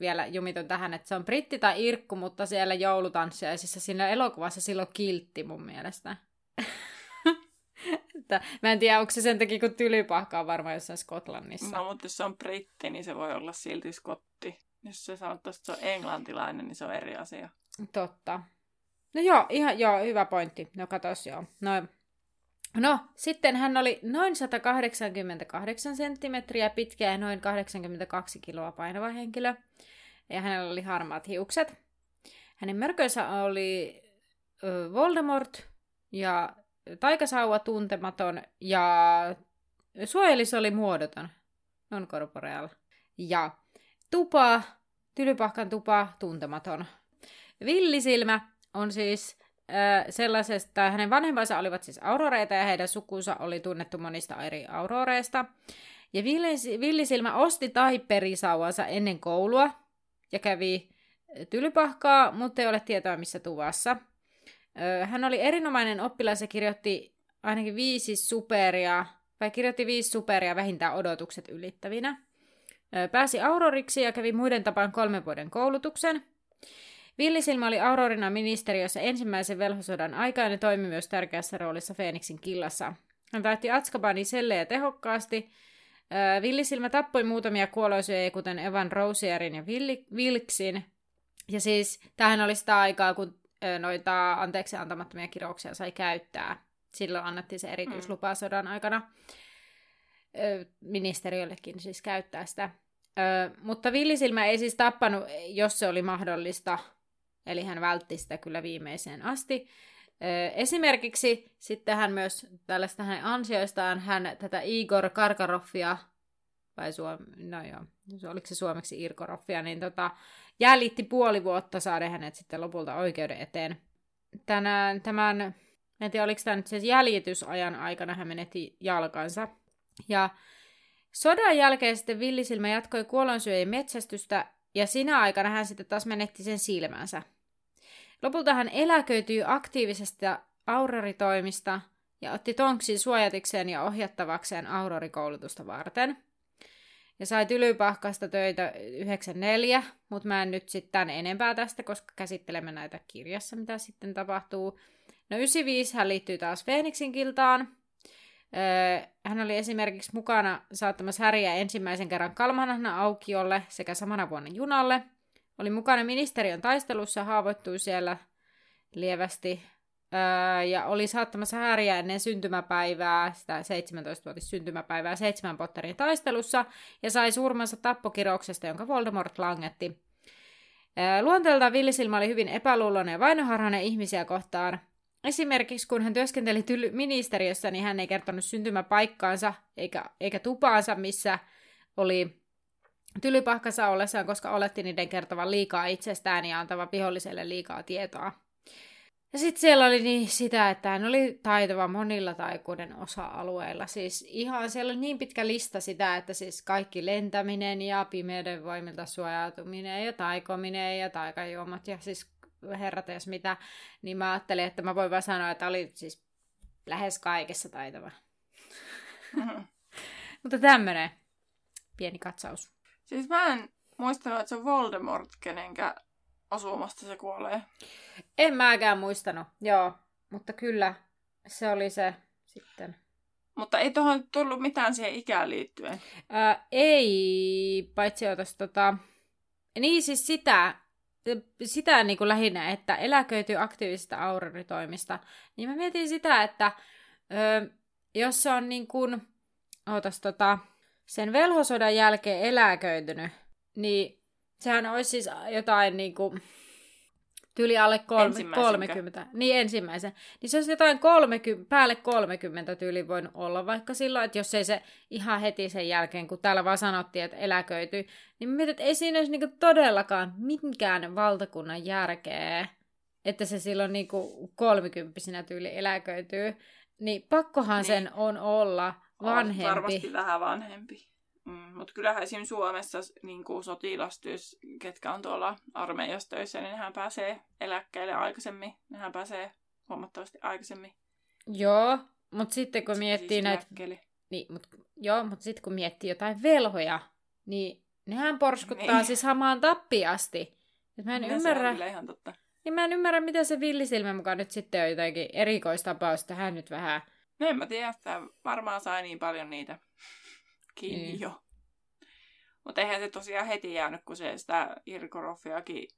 vielä jumitun tähän, että se on britti tai irkku, mutta siellä joulutanssiaisissa siinä elokuvassa silloin kiltti mun mielestä. että, mä en tiedä, onko se sen takia, kun tylypahka on varmaan jossain Skotlannissa. No, mutta jos se on britti, niin se voi olla silti skotti. Jos se sanotaan, että se on englantilainen, niin se on eri asia. Totta. No joo, ihan joo, hyvä pointti. No katos joo. No, no sitten hän oli noin 188 senttimetriä pitkä ja noin 82 kiloa painava henkilö ja hänellä oli harmaat hiukset. Hänen mörkönsä oli Voldemort ja taikasauva tuntematon ja suojelis oli muodoton, non-corporeal. Ja tupa, tylypahkan tupa, tuntematon. Villisilmä on siis sellaisesta, hänen vanhempansa olivat siis auroreita ja heidän sukunsa oli tunnettu monista eri auroreista. Ja Villisilmä osti taiperisauvansa ennen koulua, ja kävi tylypahkaa, mutta ei ole tietoa missä tuvassa. Hän oli erinomainen oppilas ja kirjoitti ainakin viisi superia, vai kirjoitti viisi superia vähintään odotukset ylittävinä. Pääsi Auroriksi ja kävi muiden tapaan kolmen vuoden koulutuksen. Villisilmä oli Aurorina ministeriössä ensimmäisen velhosodan aikaan ja toimi myös tärkeässä roolissa Feeniksin killassa. Hän täytti Atskabanin sellejä tehokkaasti, Villisilmä tappoi muutamia kuoloisia, kuten Evan Rosierin ja Wilksin. Ja siis tähän oli sitä aikaa, kun noita anteeksi antamattomia kirouksia sai käyttää. Silloin annettiin se erityislupa mm. sodan aikana ministeriöllekin siis käyttää sitä. mutta Villisilmä ei siis tappanut, jos se oli mahdollista, eli hän vältti sitä kyllä viimeiseen asti. Esimerkiksi sitten hän myös tällaista hänen ansioistaan hän tätä Igor Karkaroffia, vai suom... no joo, oliko se suomeksi Irkoroffia, niin tota, jäljitti puoli vuotta saada hänet sitten lopulta oikeuden eteen. Tänään, tämän, en tiedä oliko tämä nyt se jäljitysajan aikana hän menetti jalkansa. Ja sodan jälkeen sitten Villisilmä jatkoi kuolonsyöjien metsästystä, ja sinä aikana hän sitten taas menetti sen silmänsä. Lopulta hän eläköityi aktiivisesta auroritoimista ja otti tonksin suojatikseen ja ohjattavakseen aurorikoulutusta varten. Ja sai tylypahkasta töitä 94, mutta mä en nyt sitten enempää tästä, koska käsittelemme näitä kirjassa, mitä sitten tapahtuu. No 95 hän liittyy taas Phoenixin kiltaan. Hän oli esimerkiksi mukana saattamassa Häriä ensimmäisen kerran Kalmanahna aukiolle sekä samana vuonna junalle – oli mukana ministeriön taistelussa, haavoittui siellä lievästi öö, ja oli saattamassa häriä ennen syntymäpäivää, sitä 17-vuotis syntymäpäivää seitsemän Potterin taistelussa ja sai surmansa tappokirouksesta, jonka Voldemort langetti. Öö, luonteeltaan Villisilmä oli hyvin epäluuloinen ja vainoharhainen ihmisiä kohtaan. Esimerkiksi kun hän työskenteli tyl- ministeriössä, niin hän ei kertonut syntymäpaikkaansa eikä, eikä tupaansa, missä oli tylypahkassa ollessaan, koska oletti niiden kertovan liikaa itsestään ja antavan viholliselle liikaa tietoa. Ja sitten siellä oli niin sitä, että hän oli taitava monilla taikuuden osa-alueilla. Siis ihan siellä oli niin pitkä lista sitä, että siis kaikki lentäminen ja pimeyden voimilta suojautuminen ja taikominen ja taikajuomat ja siis herrat jos mitä, niin mä ajattelin, että mä voin vaan sanoa, että oli siis lähes kaikessa taitava. Mutta tämmönen pieni katsaus. Siis mä en muistanut, että se on Voldemort, kenenkä osumasta se kuolee. En mäkään muistanut, joo. Mutta kyllä, se oli se sitten. Mutta ei tuohon tullut mitään siihen ikään liittyen. Ää, ei, paitsi otas tota... Niin siis sitä, sitä niin kuin lähinnä, että eläköityy aktiivisista auroritoimista. Niin mä mietin sitä, että ö, jos se on niin kuin, ootas tota, sen velhosodan jälkeen eläköitynyt, niin sehän olisi siis jotain niin kuin, tyli alle kolme, 30. Niin ensimmäisen. Niin se olisi jotain 30, päälle 30 tyyli voinut olla vaikka silloin, että jos ei se ihan heti sen jälkeen, kun täällä vaan sanottiin, että eläköityi, niin mietin, että ei siinä olisi niinku todellakaan minkään valtakunnan järkeä, että se silloin niinku kolmikymppisenä tyyli eläköityy. Niin pakkohan niin. sen on olla vanhempi. Varmasti vähän vanhempi. Mm, mutta kyllähän esimerkiksi Suomessa niin kuin sotilastyös, ketkä on tuolla armeijassa töissä, niin nehän pääsee eläkkeelle aikaisemmin. Nehän pääsee huomattavasti aikaisemmin. Joo, mutta sitten kun miettii siis näitä... Niin, mut, joo, mutta sitten kun miettii jotain velhoja, niin nehän porskuttaa niin. siis hamaan tappiasti. Et mä en ja ymmärrä... Se on ihan totta. Niin mä en ymmärrä, mitä se villisilmä mukaan nyt sitten on jotenkin erikoistapaus tähän nyt vähän No en mä tiedä, että varmaan sai niin paljon niitä kiinni niin. jo. Mutta eihän se tosiaan heti jäänyt, kun se sitä Irkoroffiakin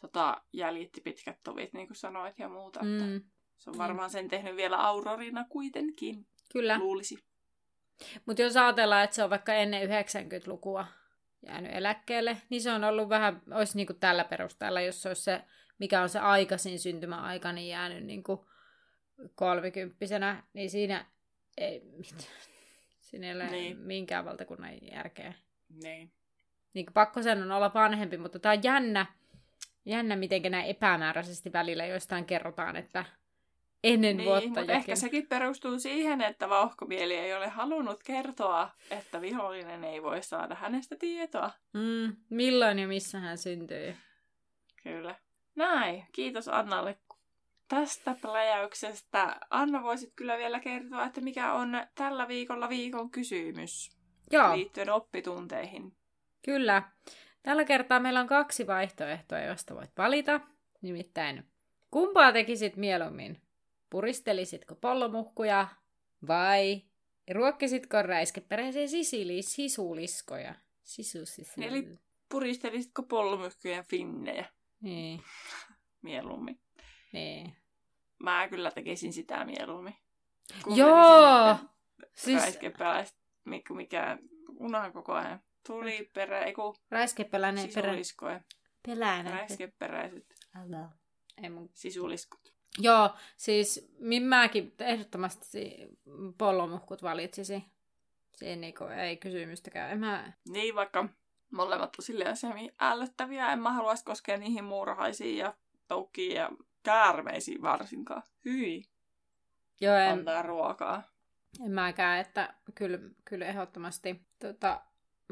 tota, jäljitti pitkät tovit, niin kuin sanoit, ja muuta. Mm. Että se on varmaan sen tehnyt vielä Aurorina kuitenkin. Kyllä. Luulisi. Mutta jos ajatellaan, että se on vaikka ennen 90-lukua jäänyt eläkkeelle, niin se on ollut vähän, olisi niin kuin tällä perusteella, jos se olisi se, mikä on se aikaisin syntymäaika, niin jäänyt niin kuin kolmikymppisenä, niin siinä ei mitään. Siinä ei ole niin. minkään valtakunnan järkeä. Niin. niin pakko sen on olla vanhempi, mutta tämä on jännä, jännä miten näin epämääräisesti välillä joistain kerrotaan, että ennen niin, vuotta. Mutta ehkä sekin perustuu siihen, että vauhkomieli ei ole halunnut kertoa, että vihollinen ei voi saada hänestä tietoa. Mm, milloin ja missä hän syntyy. Kyllä. Näin. Kiitos Annalle tästä pläjäyksestä. Anna, voisit kyllä vielä kertoa, että mikä on tällä viikolla viikon kysymys Joo. liittyen oppitunteihin. Kyllä. Tällä kertaa meillä on kaksi vaihtoehtoa, joista voit valita. Nimittäin, kumpaa tekisit mieluummin? Puristelisitko pollomuhkuja vai Ruokkisitko räiskeperäisiä sisili, sisuliskoja? Sisusisille. Eli Puristelisitko pollomyhkyjen finnejä Niin, mieluummin? niin. Mä kyllä tekisin sitä mieluummin. Joo! Siis... Räiskepeläistä, mikä, mikä unohan koko ajan. Tuli perä, ei kun räiskepeläinen perä... sisuliskoja. Peläinen. Räiskeperäiset Älä. Ei mun... sisuliskot. Joo, siis min mäkin ehdottomasti pollomuhkut valitsisin. Siinä niinku ei kysymystäkään. En mä... Niin, vaikka molemmat on silleen ällöttäviä, en mä haluaisi koskea niihin muurahaisiin ja toukkiin ja käärmeisiin varsinkaan. Hyi, Joo, en, antaa ruokaa. en mäkään, että kyllä, kyllä ehdottomasti tota,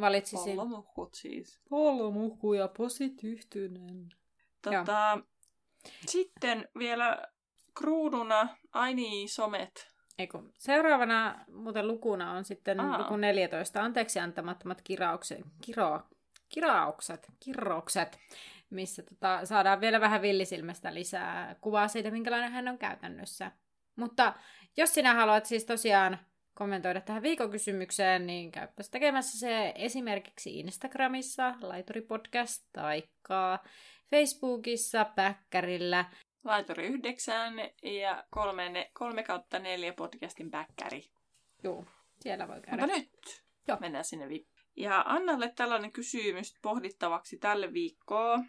valitsisin. Pollomuhkut siis. Pollomuhku ja posityyhtyinen. Tota, sitten vielä kruununa, ai niin, somet. Eiku, seuraavana muuten lukuna on sitten Aa. luku 14, anteeksi antamattomat kiraukset, kiro, kiraukset, kirroukset, missä tota, saadaan vielä vähän villisilmästä lisää kuvaa siitä, minkälainen hän on käytännössä. Mutta jos sinä haluat siis tosiaan kommentoida tähän viikokysymykseen, niin käyppäs tekemässä se esimerkiksi Instagramissa, Laituripodcast, taikka Facebookissa, Päkkärillä, Laituri 9 ja 3, 3 kautta 4 podcastin backäri. Juu, siellä voi käydä. Mutta nyt Joo. mennään sinne vi- Ja Annalle tällainen kysymys pohdittavaksi tälle viikkoon,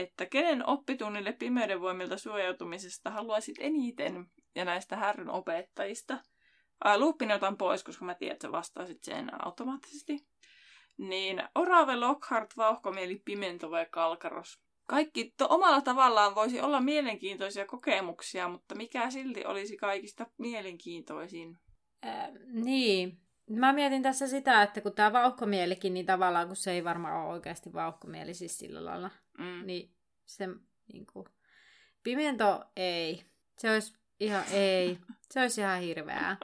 että kenen oppitunnille pimeyden voimilta suojautumisesta haluaisit eniten ja näistä härryn opettajista? Ää, otan pois, koska mä tiedän, että sä vastaisit sen automaattisesti. Niin Orave, Lockhart, Vauhkomieli, Pimento vai Kalkaros? Kaikki to- omalla tavallaan voisi olla mielenkiintoisia kokemuksia, mutta mikä silti olisi kaikista mielenkiintoisin? Äh, niin. Mä mietin tässä sitä, että kun tämä vauhkomielikin, niin tavallaan kun se ei varmaan ole oikeasti vauhkomieli siis sillä lailla, Mm. niin se niin kuin, pimento ei. Se olisi ihan ei. Se olisi ihan hirveää.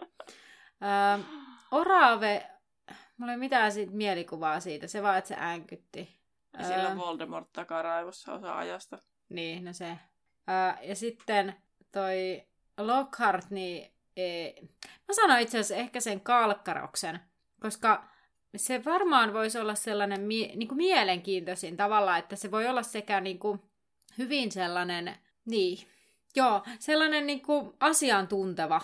Ö, orave, mulla ei mitään siitä mielikuvaa siitä, se vaan, että se äänkytti. Ja sillä Ö, on Voldemort takaraivossa osa ajasta. Niin, no se. Ää, ja sitten toi Lockhart, niin ei. mä sanoin itse asiassa ehkä sen kalkkaroksen, koska se varmaan voisi olla sellainen mie- niin kuin mielenkiintoisin tavalla, että se voi olla sekä niin kuin hyvin sellainen, niin, joo, sellainen niin kuin asiantunteva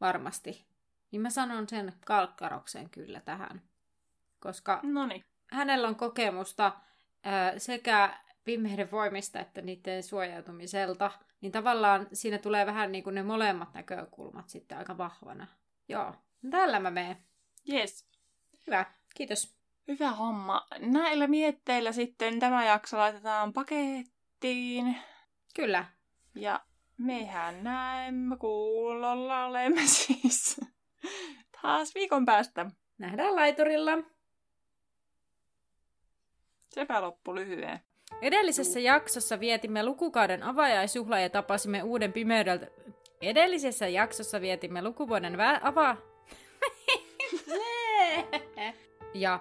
varmasti. Niin mä sanon sen kalkkaroksen kyllä tähän, koska No niin. hänellä on kokemusta ää, sekä pimeyden voimista että niiden suojautumiselta, niin tavallaan siinä tulee vähän niin kuin ne molemmat näkökulmat sitten aika vahvana. Joo, tällä mä menen. Yes. Hyvä, kiitos. Hyvä homma. Näillä mietteillä sitten tämä jakso laitetaan pakettiin. Kyllä. Ja mehän näemme kuulolla olemme siis taas viikon päästä. Nähdään laiturilla. Sepä loppu lyhyen. Edellisessä jaksossa vietimme lukukauden avajaisjuhlaa ja tapasimme uuden pimeydeltä... Edellisessä jaksossa vietimme lukuvuoden vä- ava... ja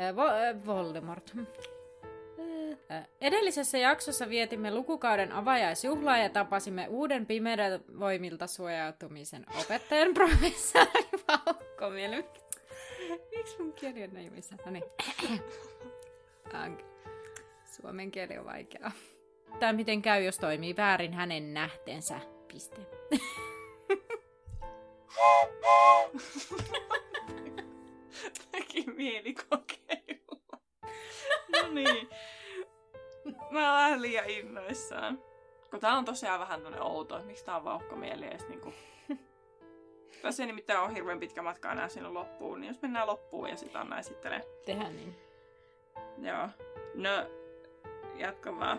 äh, Vo- äh, Voldemort. Edellisessä jaksossa vietimme lukukauden avajaisjuhlaa ja tapasimme uuden pimeyden voimilta suojautumisen opettajan professori Valkkomieli. Miksi mun kieli on näin jumissa? No niin. Suomen kieli on vaikeaa. Tai miten käy, jos toimii väärin hänen nähtensä. Piste. Teki mieli kokeilla. No niin. Mä oon vähän liian innoissaan. Kun tää on tosiaan vähän tämmönen outo, että miksi tää on vauhkomieli edes niinku... Tässä ei nimittäin ole hirveän pitkä matka enää sinne loppuun, niin jos mennään loppuun ja sitä Anna esittelee. Tehdään niin. Joo. No, jatka.